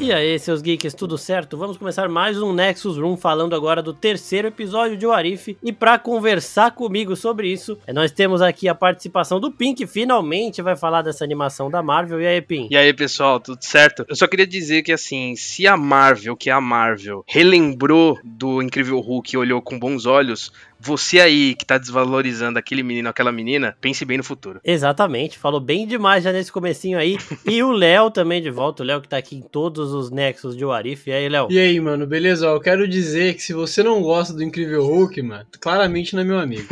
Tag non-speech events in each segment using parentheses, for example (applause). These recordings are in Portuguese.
E aí, seus geeks, tudo certo? Vamos começar mais um Nexus Room falando agora do terceiro episódio de Warif. E para conversar comigo sobre isso, é, nós temos aqui a participação do Pink, finalmente vai falar dessa animação da Marvel. E aí, Pink? E aí, pessoal, tudo certo? Eu só queria dizer que assim, se a Marvel, que é a Marvel, relembrou do Incrível Hulk e olhou com bons olhos, você aí que tá desvalorizando aquele menino, aquela menina, pense bem no futuro. Exatamente, falou bem demais já nesse comecinho aí. e o Léo também de volta, o Léo que tá aqui em todos os nexos de Warif. E aí, Léo? E aí, mano, beleza? Ó, eu quero dizer que se você não gosta do Incrível Hulk, mano, claramente não é meu amigo.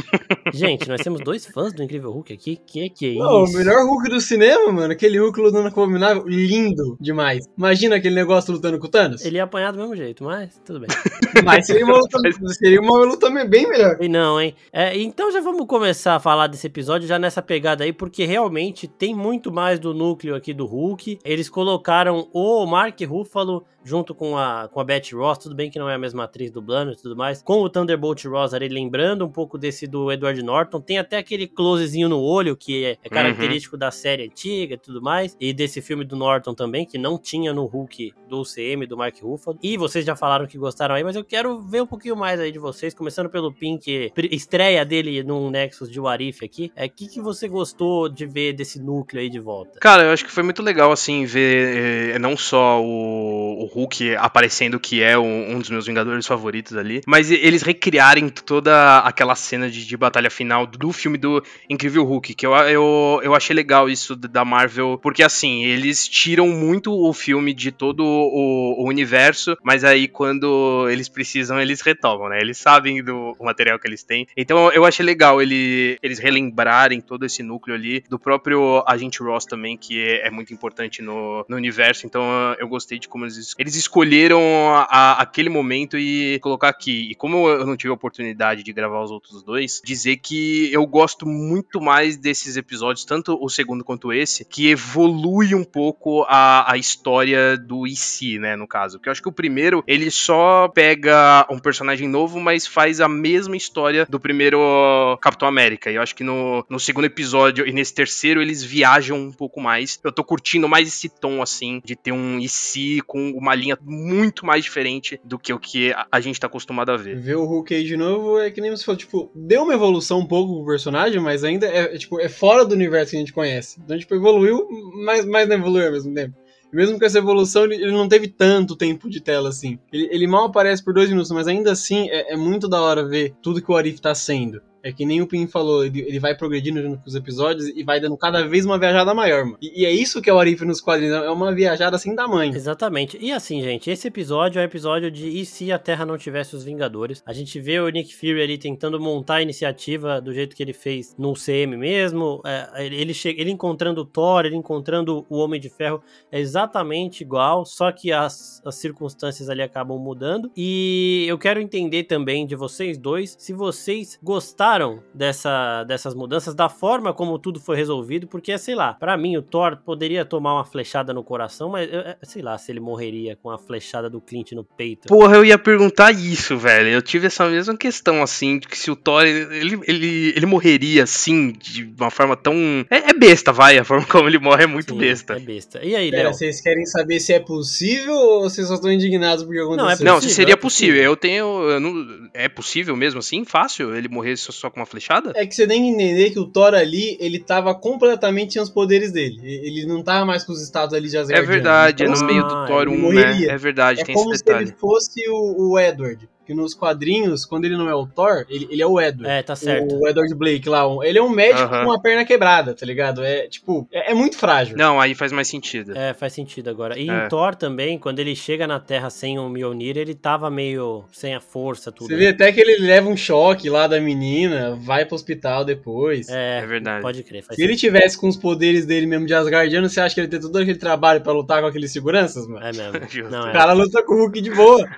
Gente, nós temos dois fãs do Incrível Hulk aqui. Que que é isso? Pô, o melhor Hulk do cinema, mano, aquele Hulk lutando com o Abominável, lindo demais. Imagina aquele negócio lutando com o Thanos. Ele ia apanhar do mesmo jeito, mas tudo bem. (laughs) Mas seria uma luta, seria uma luta bem melhor. E não, hein? É, então já vamos começar a falar desse episódio já nessa pegada aí, porque realmente tem muito mais do núcleo aqui do Hulk. Eles colocaram o Mark Ruffalo junto com a, com a Betty Ross, tudo bem que não é a mesma atriz dublando e tudo mais, com o Thunderbolt Ross ali, lembrando um pouco desse do Edward Norton, tem até aquele closezinho no olho, que é, é característico uhum. da série antiga e tudo mais, e desse filme do Norton também, que não tinha no Hulk do UCM, do Mark Ruffalo, e vocês já falaram que gostaram aí, mas eu quero ver um pouquinho mais aí de vocês, começando pelo Pink, estreia dele no Nexus de Warif aqui, é, o que, que você gostou de ver desse núcleo aí de volta? Cara, eu acho que foi muito legal, assim, ver é, não só o, o Hulk aparecendo, que é um, um, dos meus Vingadores favoritos ali, mas eles recriarem toda aquela cena de, de, batalha final do filme do Incrível Hulk, que eu, eu, eu achei legal isso da Marvel, porque assim, eles tiram muito o filme de todo o, o universo, mas aí quando eles precisam, eles retomam, né? Eles sabem do material que eles têm. Então eu achei legal ele, eles relembrarem todo esse núcleo ali, do próprio Agente Ross também, que é, é muito importante no, no universo, então eu gostei de como eles, eles escolheram a, aquele momento e colocar aqui. E como eu não tive a oportunidade de gravar os outros dois, dizer que eu gosto muito mais desses episódios, tanto o segundo quanto esse, que evolui um pouco a, a história do IC, né, no caso. Porque eu acho que o primeiro, ele só pega um personagem novo, mas faz a mesma história do primeiro Capitão América. E eu acho que no, no segundo episódio e nesse terceiro, eles viajam um pouco mais. Eu tô curtindo mais esse tom, assim, de ter um IC com uma linha muito mais diferente do que o que a gente tá acostumado a ver. Ver o Hulk aí de novo é que nem você falou, tipo, deu uma evolução um pouco pro personagem, mas ainda é, é, tipo, é fora do universo que a gente conhece. Então, tipo, evoluiu, mas, mas não evoluiu ao mesmo tempo. E mesmo com essa evolução, ele, ele, não teve tanto tempo de tela assim. Ele, ele mal aparece por dois minutos, mas ainda assim é, é, muito da hora ver tudo que o Arif tá sendo. É que nem o Pin falou, ele, ele vai progredindo junto com os episódios e vai dando cada vez uma viajada maior, mano. E, e é isso que é o Arif nos quadrinhos, é uma viajada assim da mãe. Exatamente. E assim, gente, esse episódio é o episódio de e se a Terra não tivesse os Vingadores? A gente vê o Nick Fury ali tentando montar a iniciativa do jeito que ele fez no CM mesmo, é, ele, ele encontrando o Thor, ele encontrando o Homem de Ferro, é exatamente igual, só que as, as circunstâncias ali acabam mudando. E eu quero entender também de vocês dois, se vocês gostaram gostaram dessa, dessas mudanças, da forma como tudo foi resolvido, porque, sei lá, para mim o Thor poderia tomar uma flechada no coração, mas eu, sei lá se ele morreria com a flechada do Clint no peito. Porra, eu ia perguntar isso, velho. Eu tive essa mesma questão, assim, de que se o Thor, ele, ele, ele morreria, assim, de uma forma tão... É, é besta, vai, a forma como ele morre é muito Sim, besta. É besta. E aí, Léo? Vocês querem saber se é possível ou vocês só estão indignados porque aconteceu? Não, é possível, não se seria é possível. possível. Eu tenho... Eu não, é possível mesmo, assim, fácil ele morrer só com uma flechada? É que você tem que entender que o Thor ali, ele tava completamente sem os poderes dele. Ele não tava mais com os estados ali de Asgard. É verdade, então, é no meio do Thor 1, né? É verdade, é tem esse detalhe. É como se ele fosse o, o Edward que nos quadrinhos, quando ele não é o Thor, ele, ele é o Edward. É, tá certo. O Edward Blake lá. Ele é um médico com uma perna quebrada, tá ligado? É, tipo, é, é, muito frágil. Não, aí faz mais sentido. É, faz sentido agora. E é. em Thor também, quando ele chega na Terra sem o Mjolnir, ele tava meio sem a força, tudo. Você vê até que ele leva um choque lá da menina, vai pro hospital depois. É, é verdade. Pode crer. Se sentido. ele tivesse com os poderes dele mesmo de Asgardiano, você acha que ele tem todo aquele trabalho pra lutar com aqueles seguranças, mano? É mesmo. (laughs) Não, o cara luta com o Hulk de boa.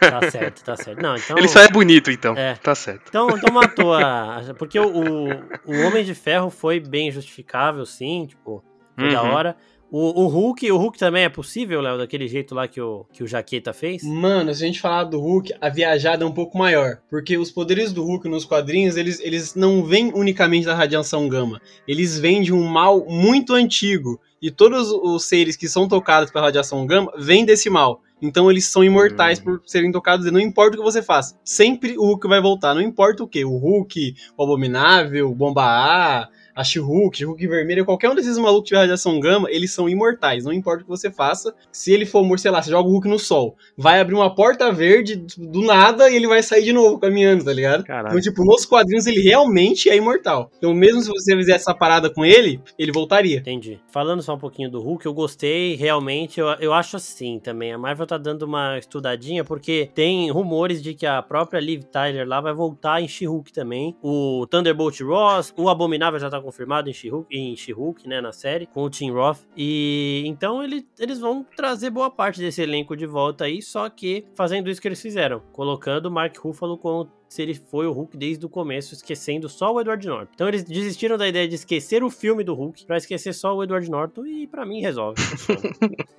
tá certo, tá certo. Não, então... Ele só é bonito, então. É. Tá certo. Então, então matou a. (laughs) Porque o, o, Homem de Ferro foi bem justificável, sim, tipo, foi uhum. da hora. O, o Hulk, o Hulk também é possível, Léo, daquele jeito lá que o, que o Jaqueta fez? Mano, se a gente falar do Hulk, a viajada é um pouco maior. Porque os poderes do Hulk nos quadrinhos, eles, eles não vêm unicamente da radiação gama. Eles vêm de um mal muito antigo. E todos os seres que são tocados pela radiação gama vêm desse mal. Então eles são imortais hum. por serem tocados e não importa o que você faça. Sempre o Hulk vai voltar, não importa o que. O Hulk, o Abominável, o Bomba A, a She-Hulk, She-Hulk vermelha, qualquer um desses malucos que tiver radiação gama, eles são imortais, não importa o que você faça. Se ele for, sei lá, você joga o Hulk no sol, vai abrir uma porta verde do nada e ele vai sair de novo caminhando, tá ligado? Caralho. Então, tipo, nos quadrinhos ele realmente é imortal. Então, mesmo se você fizesse essa parada com ele, ele voltaria. Entendi. Falando só um pouquinho do Hulk, eu gostei, realmente, eu, eu acho assim também. A Marvel tá dando uma estudadinha, porque tem rumores de que a própria Liv Tyler lá vai voltar em She-Hulk também. O Thunderbolt Ross, o Abominável já tá confirmado em She-Hulk, em She-Hulk, né, na série, com o Tim Roth. E então ele, eles vão trazer boa parte desse elenco de volta aí, só que fazendo isso que eles fizeram, colocando o Mark Ruffalo como se ele foi o Hulk desde o começo, esquecendo só o Edward Norton. Então eles desistiram da ideia de esquecer o filme do Hulk para esquecer só o Edward Norton e para mim resolve. (laughs)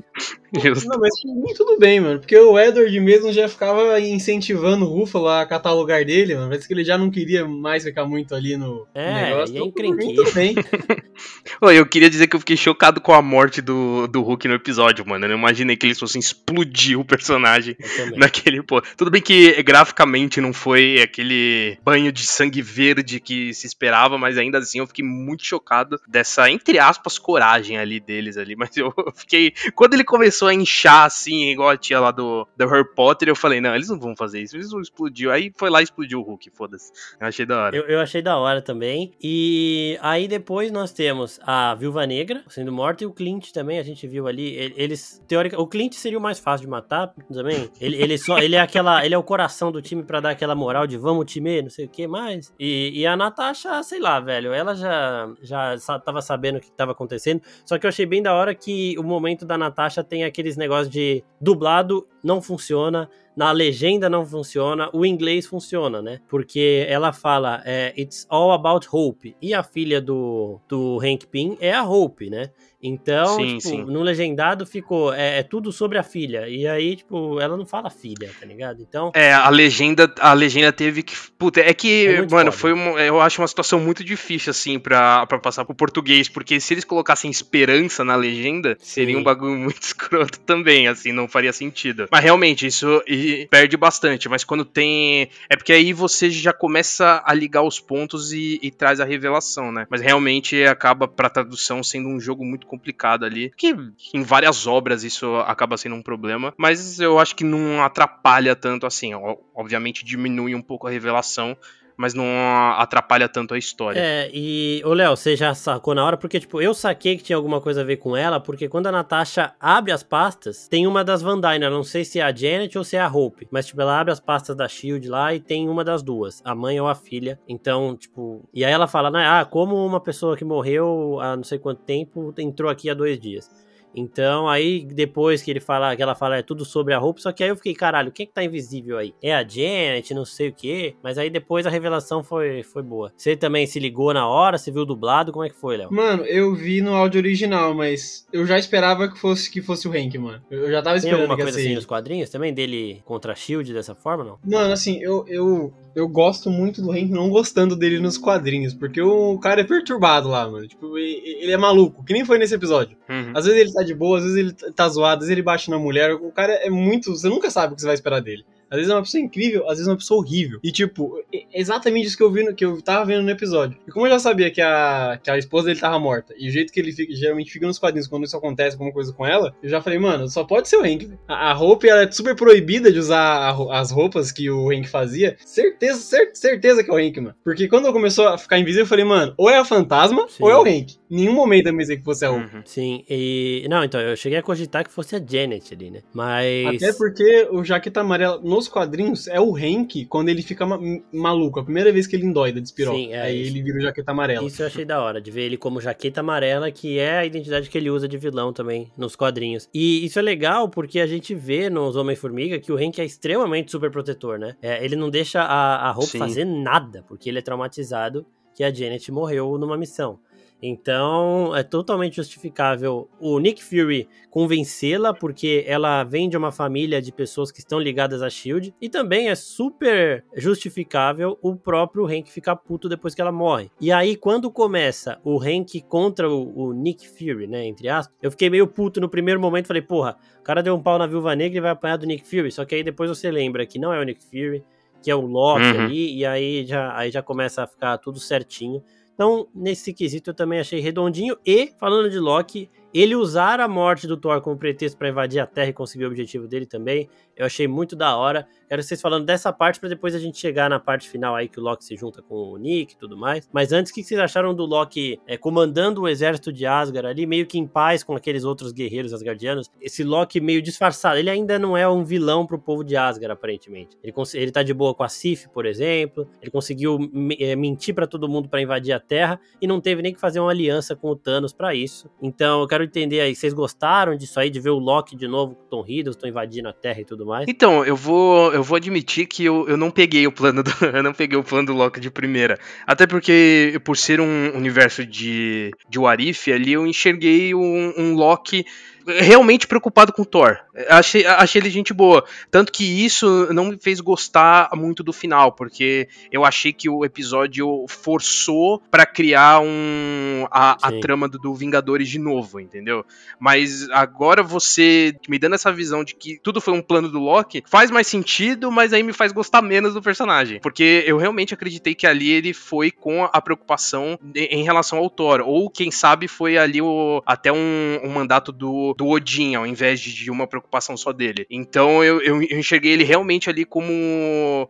Não, mas tudo bem, mano, porque o Edward mesmo já ficava incentivando o Ruffalo a catar o lugar dele, mano, parece que ele já não queria mais ficar muito ali no, é, negócio. É, tudo bem. (laughs) eu queria dizer que eu fiquei chocado com a morte do, do Hulk no episódio, mano. Eu não imaginei que eles fossem explodir o personagem naquele, pô. Tudo bem que graficamente não foi aquele banho de sangue verde que se esperava, mas ainda assim eu fiquei muito chocado dessa, entre aspas, coragem ali deles ali. Mas eu (laughs) fiquei. Quando ele começou a inchar assim, igual a tia lá do, do Harry Potter, eu falei, não, eles não vão fazer isso, eles vão explodir. Aí foi lá e explodiu o Hulk, foda-se. Eu achei da hora. Eu, eu, achei da hora também. E aí depois nós temos a Viúva Negra sendo morta e o Clint também, a gente viu ali. Eles, teórica, o Clint seria o mais fácil de matar também. Ele, ele só, ele é aquela, ele é o coração do time para dar aquela moral de vamos time, não sei o que mais. E, e, a Natasha, sei lá, velho, ela já, já tava sabendo o que tava acontecendo. Só que eu achei bem da hora que o momento da Natasha tem aqueles negócios de dublado não funciona, na legenda não funciona, o inglês funciona, né? Porque ela fala é, It's all about Hope. E a filha do, do Hank Pym é a Hope, né? Então, sim, tipo, sim. no legendado ficou, é, é, tudo sobre a filha. E aí, tipo, ela não fala filha, tá ligado? Então. É, a legenda, a legenda teve que. Puta, é que, é mano, foi uma, eu acho uma situação muito difícil, assim, pra, pra passar pro português. Porque se eles colocassem esperança na legenda, seria sim. um bagulho (laughs) muito escroto também, assim, não faria sentido. Mas realmente, isso perde bastante. Mas quando tem. É porque aí você já começa a ligar os pontos e, e traz a revelação, né? Mas realmente acaba pra tradução sendo um jogo muito complicado ali. Que em várias obras isso acaba sendo um problema, mas eu acho que não atrapalha tanto assim. Obviamente diminui um pouco a revelação, mas não atrapalha tanto a história. É, e, ô Léo, você já sacou na hora? Porque, tipo, eu saquei que tinha alguma coisa a ver com ela, porque quando a Natasha abre as pastas, tem uma das Van Dyne, eu não sei se é a Janet ou se é a Hope, mas, tipo, ela abre as pastas da SHIELD lá e tem uma das duas, a mãe ou a filha, então, tipo, e aí ela fala, né, ah, como uma pessoa que morreu há não sei quanto tempo entrou aqui há dois dias. Então, aí depois que ele fala, que ela fala é tudo sobre a roupa, só que aí eu fiquei, caralho, o que é que tá invisível aí? É a Janet, não sei o que, mas aí depois a revelação foi, foi boa. Você também se ligou na hora, você viu dublado, como é que foi, Léo? Mano, eu vi no áudio original, mas eu já esperava que fosse que fosse o Hank, mano. Eu já tava esperando Tem alguma coisa assim nos quadrinhos também dele contra a Shield dessa forma, não? Mano, assim, eu, eu eu gosto muito do Hank não gostando dele nos quadrinhos, porque o cara é perturbado lá, mano. Tipo, ele é maluco, que nem foi nesse episódio. Uhum. Às vezes ele tá de boa, às vezes ele tá zoado, às vezes ele bate na mulher. O cara é muito. Você nunca sabe o que você vai esperar dele. Às vezes é uma pessoa incrível, às vezes é uma pessoa horrível. E, tipo, é exatamente isso que eu vi no, que eu tava vendo no episódio. E como eu já sabia que a, que a esposa dele tava morta, e o jeito que ele fica, geralmente fica nos quadrinhos quando isso acontece, alguma coisa com ela, eu já falei, mano, só pode ser o Hank. A, a Hope, ela é super proibida de usar a, as roupas que o Hank fazia. Certeza, cer certeza que é o Hank, mano. Porque quando começou a ficar invisível, eu falei, mano, ou é a fantasma, Sim. ou é o Hank. Em nenhum momento eu pensei que fosse a Hope. Uhum. Sim, e. Não, então, eu cheguei a cogitar que fosse a Janet ali, né? Mas. Até porque o Jaqueta Amarela nos quadrinhos é o Hank quando ele fica ma maluco. A primeira vez que ele endoida de. Sim, é Aí isso. ele vira o Jaqueta Amarela. Isso eu achei da hora, de ver ele como Jaqueta Amarela, que é a identidade que ele usa de vilão também nos quadrinhos. E isso é legal porque a gente vê nos Homem-Formiga que o Hank é extremamente super protetor, né? É, ele não deixa a, a Sim. fazer nada, porque ele é traumatizado que a Janet morreu numa missão. Então é totalmente justificável o Nick Fury convencê-la, porque ela vem de uma família de pessoas que estão ligadas a Shield, e também é super justificável o próprio Hank ficar puto depois que ela morre. E aí, quando começa o Hank contra o, o Nick Fury, né? Entre aspas, eu fiquei meio puto no primeiro momento, falei, porra, o cara deu um pau na viúva negra e vai apanhar do Nick Fury. Só que aí depois você lembra que não é o Nick Fury, que é o Loki uhum. ali, e aí já, aí já começa a ficar tudo certinho. Então, nesse quesito eu também achei redondinho. E, falando de Loki, ele usar a morte do Thor como pretexto para invadir a Terra e conseguir o objetivo dele também, eu achei muito da hora. Quero vocês falando dessa parte para depois a gente chegar na parte final aí que o Loki se junta com o Nick e tudo mais. Mas antes, o que vocês acharam do Loki é, comandando o exército de Asgard ali, meio que em paz com aqueles outros guerreiros asgardianos? Esse Loki meio disfarçado, ele ainda não é um vilão pro povo de Asgard, aparentemente. Ele, ele tá de boa com a Sif, por exemplo, ele conseguiu é, mentir para todo mundo para invadir a Terra e não teve nem que fazer uma aliança com o Thanos para isso. Então, eu quero entender aí, vocês gostaram disso aí, de ver o Loki de novo com Tom Hiddleston invadindo a Terra e tudo mais? Então, eu vou, eu vou admitir que eu, eu não peguei o plano do, (laughs) eu não peguei o plano do Loki de primeira. Até porque, por ser um universo de, de Warif, ali eu enxerguei um, um Loki realmente preocupado com o Thor. Achei, achei ele gente boa. Tanto que isso não me fez gostar muito do final, porque eu achei que o episódio forçou para criar um a, a trama do, do, Vingadores de novo, entendeu? Mas agora você me dando essa visão de que tudo foi um plano do Loki, faz mais sentido, mas aí me faz gostar menos do personagem. Porque eu realmente acreditei que ali ele foi com a preocupação em relação ao Thor. Ou quem sabe foi ali o, até um, um mandato do, do Odin, ao invés de uma preocupação só dele. Então eu, eu enxerguei ele realmente ali como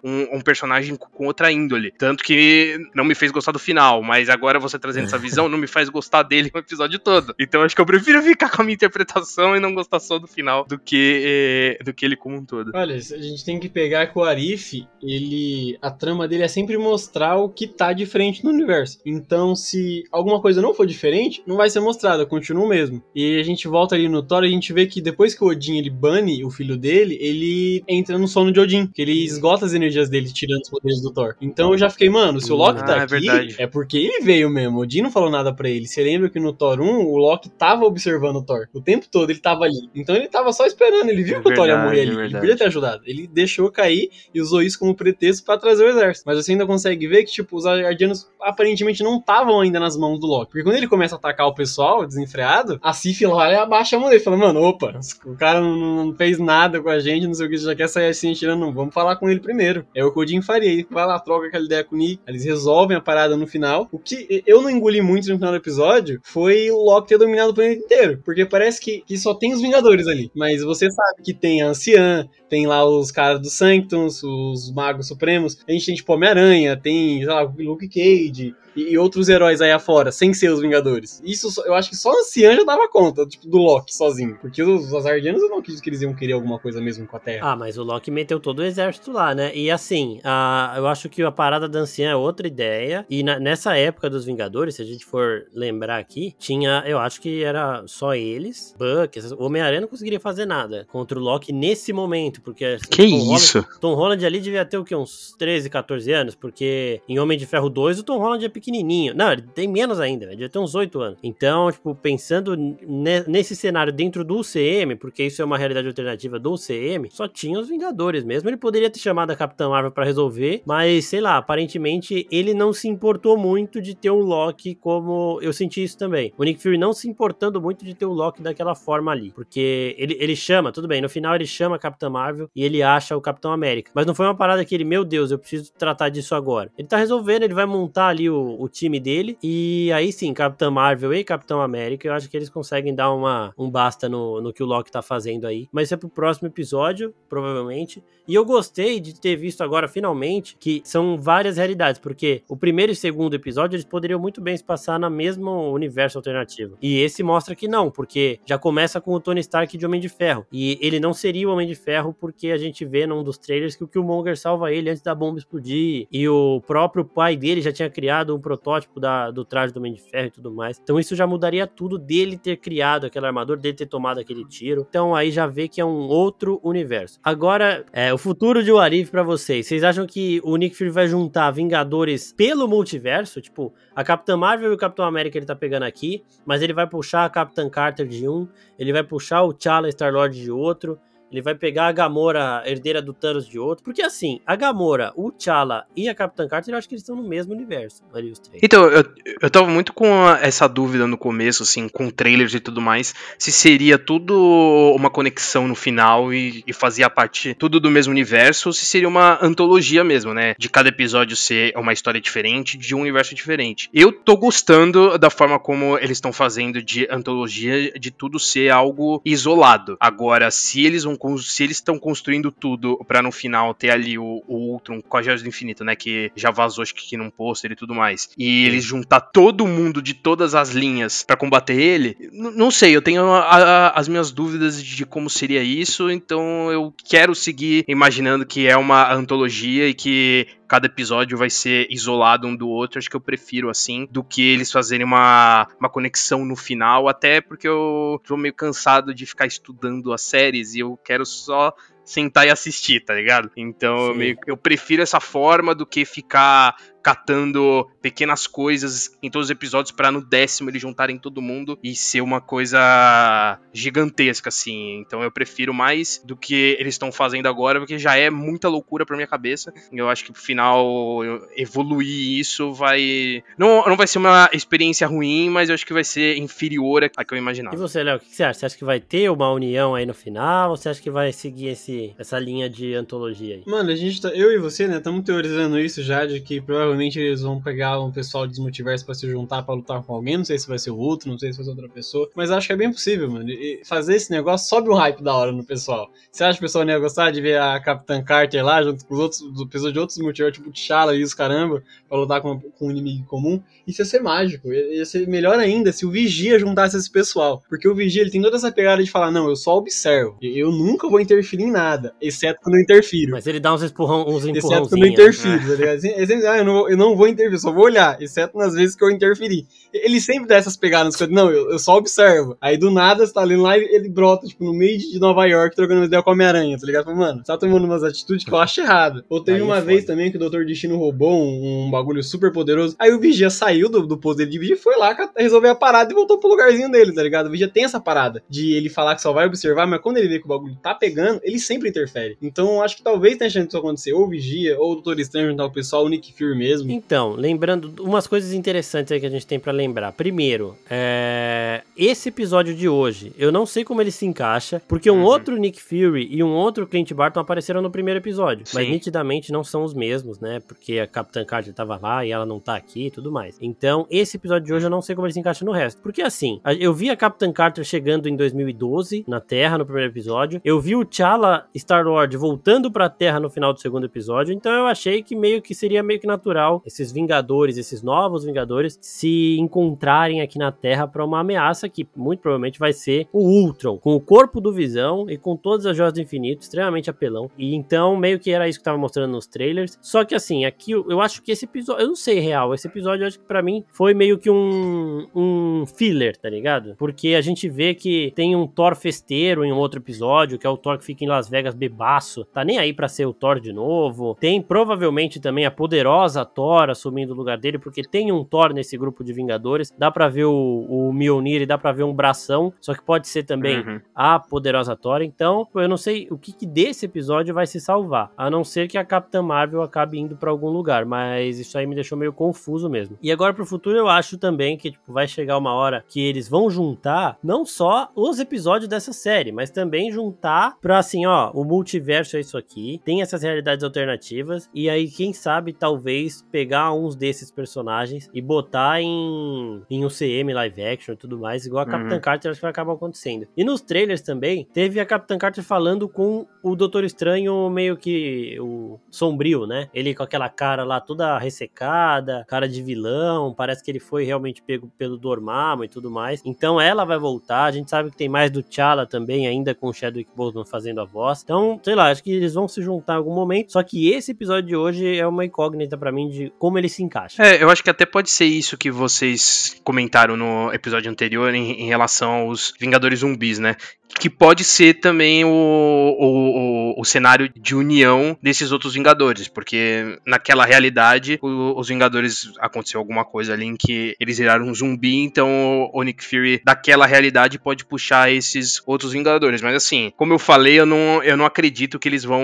um, um, personagem com outra índole. Tanto que não me fez gostar do final, mas agora você trazendo essa visão não me faz gostar dele o episódio todo. Então acho que eu prefiro ficar com a minha interpretação e não gostar só do final do que, eh, do que ele como um todo. Olha, a gente tem que pegar que o Arif, ele. A trama dele é sempre mostrar o que tá diferente no universo. Então, se alguma coisa não for diferente, não vai ser mostrada, continua o mesmo. E a gente volta ali no no Thor, a gente vê que depois que o Odin ele bane o filho dele, ele entra no sono de Odin, que ele esgota as energias dele tirando os poderes do Thor. Então eu já fiquei, mano, se o Loki tá ah, é aqui, é, é, porque ele veio mesmo. O Odin não falou nada para ele. Você lembra que no Thor 1, o Loki tava observando o Thor. O tempo todo ele tava ali. Então ele tava só esperando, ele viu é que o Thor ia morrer ali. É ele podia ter ajudado. Ele deixou cair e usou isso como pretexto para trazer o exército. Mas você ainda consegue ver que, tipo, os Ardianos aparentemente não estavam ainda nas mãos do Loki. Porque quando ele começa a atacar o pessoal desenfreado, a Sif lá abaixa a dele, fala, mano, opa, o cara não, fez nada com a gente, não sei o que, já quer sair assim tirando, não, vamos falar com ele primeiro. É o que o Odin faria, ele vai lá, troca aquela ideia com o Nick, eles resolvem a parada no final. O que eu não engoli muito no final do episódio foi o Loki ter dominado o planeta inteiro, porque parece que, que só tem os Vingadores ali, mas você sabe que tem a Anciã, tem lá os caras do Sanctums, os Magos Supremos, a gente tem tipo Homem-Aranha, tem, sei lá, Luke Cage, e, outros heróis aí afora, sem ser os Vingadores. Isso eu acho que só a Anciã já dava conta, tipo, do Loki sozinho. Porque os Asgardianos eu não acredito que eles iam querer alguma coisa mesmo com a Terra. Ah, mas o Loki meteu todo o exército lá, né? E assim, a, eu acho que a parada da Anciã é outra ideia. E na, nessa época dos Vingadores, se a gente for lembrar aqui, tinha, eu acho que era só eles, Buck, o Homem-Aranha não conseguiria fazer nada contra o Loki nesse momento, porque... Assim, que Tom isso? Holland, Tom Holland ali devia ter o quê? Uns 13, 14 anos, porque em Homem de Ferro 2 o Tom Holland é pequeno pequenininho. Não, ele tem menos ainda, ele já tem uns 8 anos. Então, tipo, pensando nesse cenário dentro do UCM, porque isso é uma realidade alternativa do UCM, só tinha os Vingadores mesmo. Ele poderia ter chamado a Capitã Marvel para resolver, mas sei lá, aparentemente ele não se importou muito de ter um Loki como eu senti isso também. O Nick Fury não se importando muito de ter o Loki daquela forma ali, porque ele, ele chama, tudo bem, no final ele chama a Capitã Marvel e ele acha o Capitão América, mas não foi uma parada que ele, meu Deus, eu preciso tratar disso agora. Ele tá resolvendo, ele vai montar ali o, o time dele. E aí sim, Capitão Marvel e Capitão América, eu acho que eles conseguem dar uma, um basta no, no que o Loki tá fazendo aí. Mas isso é pro próximo episódio, provavelmente. E eu gostei de ter visto agora, finalmente, que são várias realidades, porque o primeiro e segundo episódio eles poderiam muito bem se passar no mesmo universo alternativo. E esse mostra que não, porque já começa com o Tony Stark de Homem de Ferro. E ele não seria o Homem de Ferro porque a gente vê num dos trailers que o Killmonger salva ele antes da bomba explodir. E o próprio pai dele já tinha criado um protótipo da, do traje do Homem de Ferro e tudo mais. Então isso já mudaria tudo dele ter criado aquele armador, dele ter tomado aquele tiro. Então aí já vê que é um outro universo. Agora, é, o futuro de Warif para vocês. Vocês acham que o Nick Fury vai juntar Vingadores pelo multiverso? Tipo, a Capitã Marvel e o Capitão América ele tá pegando aqui, mas ele vai puxar a Capitã Carter de um, ele vai puxar o T'Challa Star-Lord de outro, ele vai pegar a Gamora, herdeira do Thanos de outro. Porque assim, a Gamora, o T'Challa e a Capitã Carter, eu acho que eles estão no mesmo universo, ali os três. Então, eu, eu tava muito com essa dúvida no começo, assim, com trailers e tudo mais, se seria tudo uma conexão no final e, e fazia parte tudo do mesmo universo, ou se seria uma antologia mesmo, né? De cada episódio ser uma história diferente, de um universo diferente. Eu tô gostando da forma como eles estão fazendo de antologia, de tudo ser algo isolado. Agora, se eles vão se eles estão construindo tudo para no final ter ali o, o Ultron com a Joias do Infinito, né? Que já vazou acho que num pôster e tudo mais. E eles juntar todo mundo de todas as linhas para combater ele. Não sei, eu tenho a, a, as minhas dúvidas de como seria isso, então eu quero seguir imaginando que é uma antologia e que cada episódio vai ser isolado um do outro. Acho que eu prefiro assim do que eles fazerem uma, uma conexão no final, até porque eu tô meio cansado de ficar estudando as séries e eu quero só sentar e assistir, tá ligado? Então eu, meio, eu prefiro essa forma do que ficar catando pequenas coisas em todos os episódios para no décimo eles juntarem todo mundo e ser uma coisa gigantesca, assim. Então eu prefiro mais do que eles estão fazendo agora, porque já é muita loucura pra minha cabeça. Eu acho que no final evoluir isso vai. Não, não vai ser uma experiência ruim, mas eu acho que vai ser inferior à que eu imaginava. E você, Léo, o que você acha? Você acha que vai ter uma união aí no final? Ou você acha que vai seguir esse, essa linha de antologia aí? Mano, a gente tá. Eu e você, né, estamos teorizando isso já, de que provavelmente provavelmente eles vão pegar um pessoal de multiverso pra se juntar para lutar com alguém. Não sei se vai ser o outro, não sei se vai ser outra pessoa. Mas acho que é bem possível, mano. E fazer esse negócio sobe um hype da hora no pessoal. Você acha que o pessoal não ia gostar de ver a Capitã Carter lá, junto com os outros, pessoas de outros multiversos, tipo T'Challa e os caramba, pra lutar com, com um inimigo comum? Isso ia ser mágico. Ia ser melhor ainda se o Vigia juntasse esse pessoal. Porque o Vigia, ele tem toda essa pegada de falar, não, eu só observo. Eu nunca vou interferir em nada, exceto quando eu interfiro. Mas ele dá uns empurrão, uns empurrões. Exceto quando eu interfiro, né? tá ligado? Assim, ah, eu, não vou, eu não vou intervir, só vou olhar, exceto nas vezes que eu interferi. Ele sempre dá essas pegadas, não, eu, eu, só observo. Aí do nada, você tá lendo lá e ele brota, tipo, no meio de Nova York, trocando ideia com a Homem-Aranha, tá ligado? Mano, você tá tomando umas atitudes que eu acho errado. Ou teve aí uma é vez também que o Dr. Destino roubou um, um, bagulho super poderoso. Aí o Vigia saiu do, do posto dele de Vigia e foi lá resolver a parada e voltou pro lugarzinho dele, tá ligado? O Vigia tem essa parada de ele falar que só vai observar, mas quando ele vê que o bagulho tá pegando, ele sempre interfere. Então acho que talvez tenha chance disso acontecer. Ou o Vigia, ou o Dr. Strange juntar o pessoal, o Nick Fury mesmo. Então, lembrando umas coisas interessantes aí que a gente tem para lembrar. Primeiro, é... esse episódio de hoje, eu não sei como ele se encaixa, porque um uhum. outro Nick Fury e um outro Clint Barton apareceram no primeiro episódio, Sim. mas nitidamente não são os mesmos, né? Porque a Capitã Carter tava lá e ela não tá aqui e tudo mais. Então, esse episódio de hoje eu não sei como ele se encaixa no resto. Porque assim, eu vi a Capitã Carter chegando em 2012 na Terra no primeiro episódio. Eu vi o T'Challa Star-Lord voltando pra Terra no final do segundo episódio, então eu achei que meio que seria meio que natural esses Vingadores, esses novos Vingadores se encontrarem aqui na Terra para uma ameaça que muito provavelmente vai ser o Ultron, com o corpo do Visão e com todas as joias do infinito, extremamente apelão. E então meio que era isso que tava mostrando nos trailers. Só que assim, aqui eu acho que esse episódio, eu não sei real, esse episódio eu acho que para mim foi meio que um um filler, tá ligado? Porque a gente vê que tem um Thor festeiro em um outro episódio, que é o Thor que fica em Las Vegas bebaço, tá nem aí para ser o Thor de novo. Tem provavelmente também a poderosa Thor assumindo o lugar dele, porque tem um Thor nesse grupo de Vingadores. Dá para ver o, o Mjolnir e dá para ver um bração, só que pode ser também uhum. a poderosa Thor. Então, eu não sei o que, que, desse episódio vai se salvar, a não ser que a Capitã Marvel acabe indo para algum lugar, mas isso aí me deixou meio confuso mesmo. E agora pro futuro eu acho também que tipo, vai chegar uma hora que eles vão juntar não só os episódios dessa série, mas também juntar pra assim, ó, o multiverso é isso aqui, tem essas realidades alternativas e aí quem sabe talvez pegar uns desses personagens e botar em, em um CM live action e tudo mais, igual a Capitã Carter, acho que vai acabar acontecendo. E nos trailers também, teve a Capitã Carter falando com o Doutor Estranho meio que o sombrio, né? Ele com aquela cara lá toda ressecada, cara de vilão, parece que ele foi realmente pego pelo Dormammu e tudo mais. Então ela vai voltar, a gente sabe que tem mais do T'Challa também, ainda com o Chadwick Boseman fazendo a voz. Então, sei lá, acho que eles vão se juntar em algum momento, só que esse episódio de hoje é uma incógnita para mim de como ele se encaixa. É, eu acho que até pode ser isso que vocês comentaram no episódio anterior em, em relação aos Vingadores Zumbis, né? que pode ser também o, o, o, cenário de união desses outros Vingadores, porque naquela realidade o, os Vingadores aconteceu alguma coisa ali em que eles viraram um zumbi, então o Nick Fury daquela realidade pode puxar esses outros Vingadores. Mas assim, como eu falei, eu não, eu não acredito que eles vão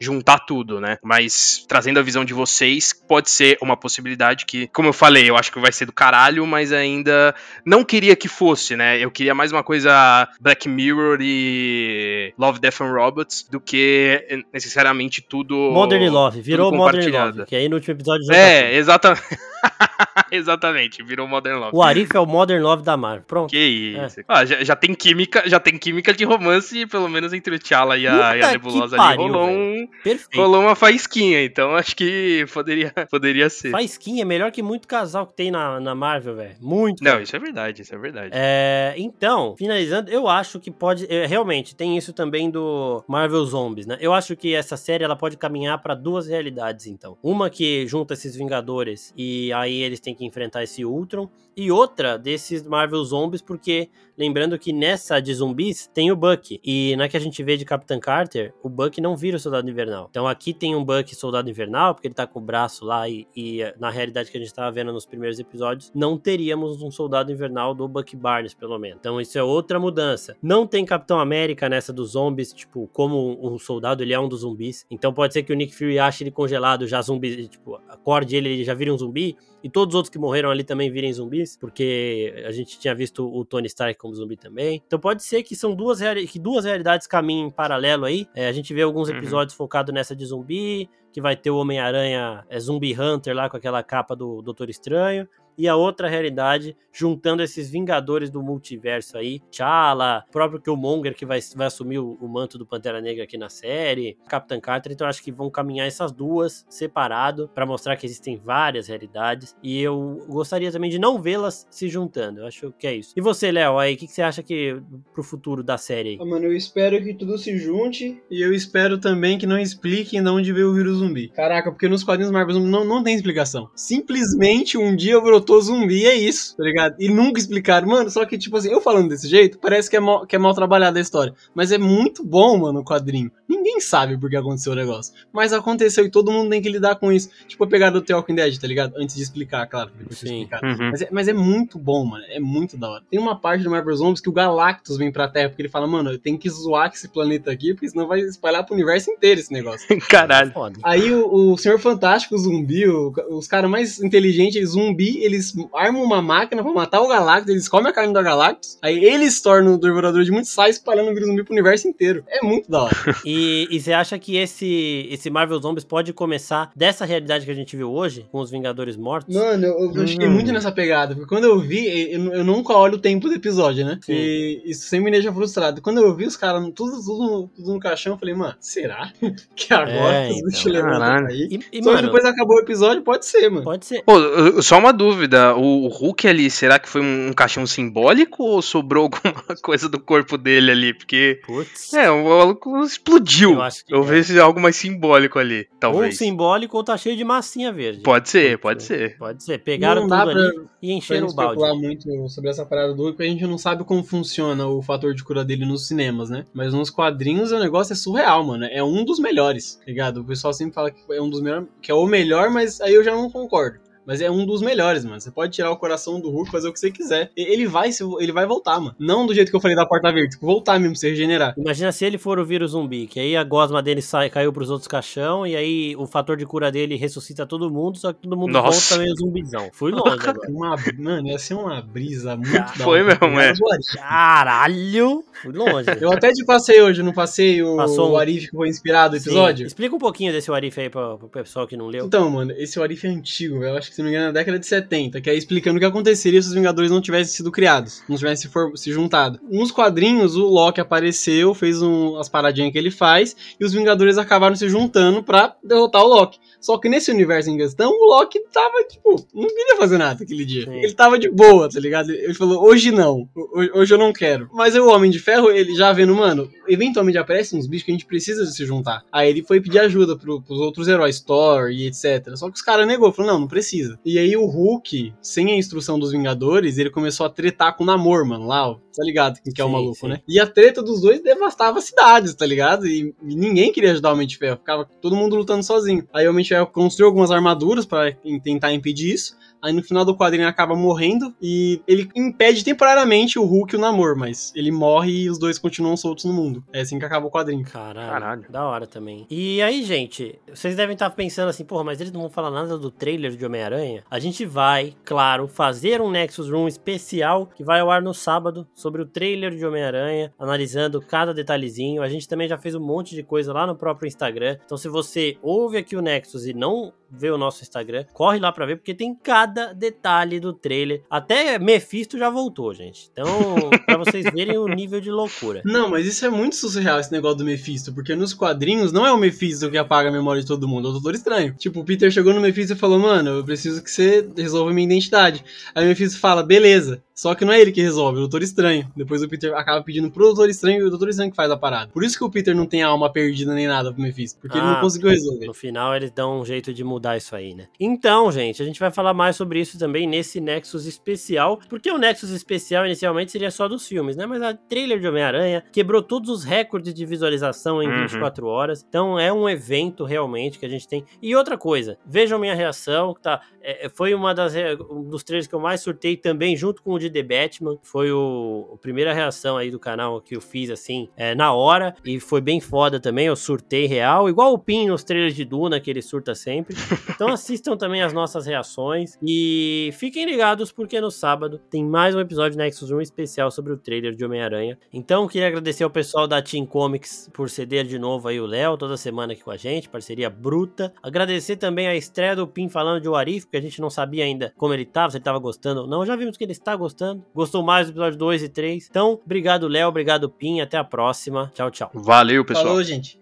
juntar tudo, né? Mas trazendo a visão de vocês, pode ser uma possibilidade que, como eu falei, eu acho que vai ser do caralho, mas ainda não queria que fosse, né? Eu queria mais uma coisa Black Mirror e Love, Death and Robots do que necessariamente tudo. Modern Love, virou Modern Love, que aí no último episódio É, exatamente. (laughs) (laughs) Exatamente, virou Modern Love. O Arif é o Modern Love da Marvel. Pronto. Que isso. É. Ah, já, já, tem química, já tem química de romance, pelo menos entre o T'Challa e a, e a Nebulosa pariu, ali. Rolou, um, rolou uma faísquinha, então acho que poderia, (laughs) poderia ser. Faísquinha é melhor que muito casal que tem na, na Marvel, velho. Muito. Não, isso é verdade, isso é verdade. É, então, finalizando, eu acho que pode. É, realmente, tem isso também do Marvel Zombies, né? Eu acho que essa série ela pode caminhar para duas realidades, então. Uma que junta esses Vingadores e aí eles têm que enfrentar esse Ultron, e outra desses Marvel Zombies, porque lembrando que nessa de zumbis tem o Buck, e na que a gente vê de Capitã Carter, o Buck não vira o Soldado Invernal. Então aqui tem um Buck Soldado Invernal, porque ele tá com o braço lá, e, e na realidade que a gente tava vendo nos primeiros episódios, não teríamos um Soldado Invernal do Buck Barnes, pelo menos. Então isso é outra mudança. Não tem Capitão América nessa dos zombies, tipo, como um soldado, ele é um dos zumbis. Então pode ser que o Nick Fury ache ele congelado, já zumbi, tipo, acorde ele, ele já vira um zumbi, e todos os outros que morreram ali também virem zumbis, porque a gente tinha visto o Tony Stark como zumbi também. Então pode ser que são duas, que duas realidades caminhem em paralelo aí. É, a gente vê alguns uhum. episódios uhum. focados nessa de zumbi, que vai ter o Homem-Aranha é, Zumbi Hunter lá com aquela capa do Doutor Estranho e a outra realidade, juntando esses Vingadores do multiverso aí, T'Challa, próprio Killmonger que vai, vai assumir o, o, manto do Pantera Negra aqui na série, Capitã Carter, então acho que vão caminhar essas duas separado para mostrar que existem várias realidades e eu gostaria também de não vê-las se juntando, eu acho que é isso. E você, Léo, aí, o que, que, você acha que pro futuro da série? Ah, mano, eu espero que tudo se junte e eu espero também que não expliquem de onde veio o vírus zumbi. Caraca, porque nos quadrinhos Marvel não, não tem explicação. Simplesmente um dia brotou botou zumbi, é isso, tá ligado? E nunca explicaram, mano, só que, tipo assim, eu falando desse jeito, parece que é mal, que é mal trabalhada a história. Mas é muito bom, mano, o quadrinho. Ninguém sabe por que aconteceu o negócio. Mas aconteceu e todo mundo tem que lidar com isso. Tipo a pegada do The Walking Dead, tá ligado? Antes de explicar, claro. Sim. Explicar. Uhum. Mas, é, mas, é, muito bom, mano. É muito da hora. Tem uma parte do Marvel Zombies que o Galactus vem pra Terra, porque ele fala, mano, eu tenho que zoar esse planeta aqui, porque senão vai espalhar pro universo inteiro esse negócio. (laughs) Caralho. Aí o, o Senhor Fantástico, o zumbi, o, os caras mais inteligentes, zumbi, eles eles armam uma máquina pra matar o Galactus, eles comem a carne do Galactus, aí eles tornam o Devorador de Muitos Sais espalhando o vírus zumbi pro universo inteiro. É muito da hora. (laughs) e, e você acha que esse, esse Marvel Zombies pode começar dessa realidade que a gente viu hoje, com os Vingadores mortos? Mano, eu, eu fiquei hum. muito nessa pegada, porque quando eu vi, eu, eu nunca olho o tempo do episódio, né? Sim. E isso sempre me deixa frustrado. Quando eu vi os caras tudo, tudo, tudo no caixão, eu falei, mano, será? (laughs) que agora é, então. levantam aí? E, e, Só mano, depois acabou o episódio, pode ser, mano. Pode ser. Pô, só uma dúvida dúvida, o, o, Hulk ali, será que foi um, um, caixão simbólico ou sobrou alguma (laughs) coisa do corpo dele ali? Porque. Putz. É, o maluco explodiu. Eu, acho que eu é. vejo algo mais simbólico ali, talvez. Ou simbólico ou tá cheio de massinha verde. Pode ser, pode, ser. Pode ser. Pegaram não tudo ali e encheram o balde. Não muito sobre essa parada do Hulk, porque a gente não sabe como funciona o fator de cura dele nos cinemas, né? Mas nos quadrinhos o negócio é surreal, mano. É um dos melhores, tá ligado? O pessoal sempre fala que é um dos melhores, que é o melhor, mas aí eu já não concordo mas é um dos melhores, mano. Você pode tirar o coração do Hulk, fazer o que você quiser. Ele vai, ele vai voltar, mano. Não do jeito que eu falei da porta verde, tipo, voltar mesmo, se regenerar. Imagina se ele for o vírus zumbi, que aí a gosma dele sai, caiu pros outros caixão, e aí o fator de cura dele ressuscita todo mundo, só que todo mundo Nossa. volta meio zumbizão. Fui longe (laughs) agora. Uma, mano, ia ser uma brisa muito ah, da Foi mesmo, é. Caralho! Fui longe. eu até te passei hoje, não passei o, Passou. o Arif que foi inspirado no episódio? Explica um pouquinho desse Arif aí pro, pro pessoal que não leu. Então, mano, esse Arif é antigo, velho. Eu acho que se não me engano, na década de 70, que é explicando o que aconteceria se os Vingadores não tivessem sido criados, não tivessem se, se juntado. Nos quadrinhos, o Loki apareceu, fez um, as paradinhas que ele faz, e os Vingadores acabaram se juntando para derrotar o Loki. Só que nesse universo em questão, o Loki tava, tipo, não queria fazer nada aquele dia. Sim. Ele tava de boa, tá ligado? Ele falou, hoje não, hoje eu não quero. Mas o Homem de Ferro, ele já vendo, mano, eventualmente aparecem uns bichos que a gente precisa de se juntar. Aí ele foi pedir ajuda pro, pros outros heróis, Thor e etc. Só que os caras negou, falou, não, não precisa. E aí o Hulk, sem a instrução dos Vingadores, ele começou a tretar com o Namor, mano, lá, ó, tá ligado? Quem que é o maluco, sim. né? E a treta dos dois devastava cidades, tá ligado? E, e ninguém queria ajudar o Homem de Ferro, ficava todo mundo lutando sozinho. Aí o Homem de Ferro construiu algumas armaduras para tentar impedir isso. Aí no final do quadrinho acaba morrendo e ele impede temporariamente o Hulk e o Namor, mas ele morre e os dois continuam soltos no mundo. É assim que acaba o quadrinho. Caralho, Caralho. da hora também. E aí, gente, vocês devem estar pensando assim, porra, mas eles não vão falar nada do trailer de Homem-Aranha? A gente vai, claro, fazer um Nexus Room especial que vai ao ar no sábado sobre o trailer de Homem-Aranha, analisando cada detalhezinho. A gente também já fez um monte de coisa lá no próprio Instagram. Então, se você ouve aqui o Nexus e não vê o nosso Instagram, corre lá para ver, porque tem cada detalhe do trailer. Até Mephisto já voltou, gente. Então, (laughs) para vocês verem o nível de loucura. Não, mas isso é muito surreal, esse negócio do Mephisto, porque nos quadrinhos não é o Mephisto que apaga a memória de todo mundo, é o Doutor Estranho. Tipo, o Peter chegou no Mephisto e falou, mano, eu preciso que você resolva minha identidade. Aí o Mephisto fala, beleza. Só que não é ele que resolve, é o Doutor Estranho. Depois o Peter acaba pedindo pro Doutor Estranho e o Doutor Estranho que faz a parada. Por isso que o Peter não tem alma perdida nem nada pro Mephisto, porque ah, ele não ah, conseguiu resolver. No final eles dão um jeito de mudar isso aí, né? Então, gente, a gente vai falar mais sobre isso também nesse Nexus especial, porque o Nexus especial inicialmente seria só dos filmes, né? Mas a trailer de Homem-Aranha quebrou todos os recordes de visualização em uhum. 24 horas. Então é um evento realmente que a gente tem. E outra coisa, vejam minha reação, tá? É, foi uma das um dos trailers que eu mais surtei também, junto com o de The Batman foi o, a primeira reação aí do canal que eu fiz assim, é, na hora, e foi bem foda também, eu surtei real, igual o Pin nos trailers de Duna, que ele surta sempre. (laughs) Então assistam também as nossas reações e fiquem ligados porque no sábado tem mais um episódio de Nexus 1 especial sobre o trailer de Homem-Aranha. Então queria agradecer ao pessoal da Team Comics por ceder de novo aí o Léo, toda semana aqui com a gente, parceria bruta. Agradecer também a estreia do Pin falando de Warif, porque a gente não sabia ainda como ele tava, se ele tava gostando ou não. Já vimos que ele está gostando. Gostou mais do episódio 2 e 3. Então, obrigado, Léo. Obrigado, Pim. Até a próxima. Tchau, tchau. Valeu, pessoal. Falou, gente.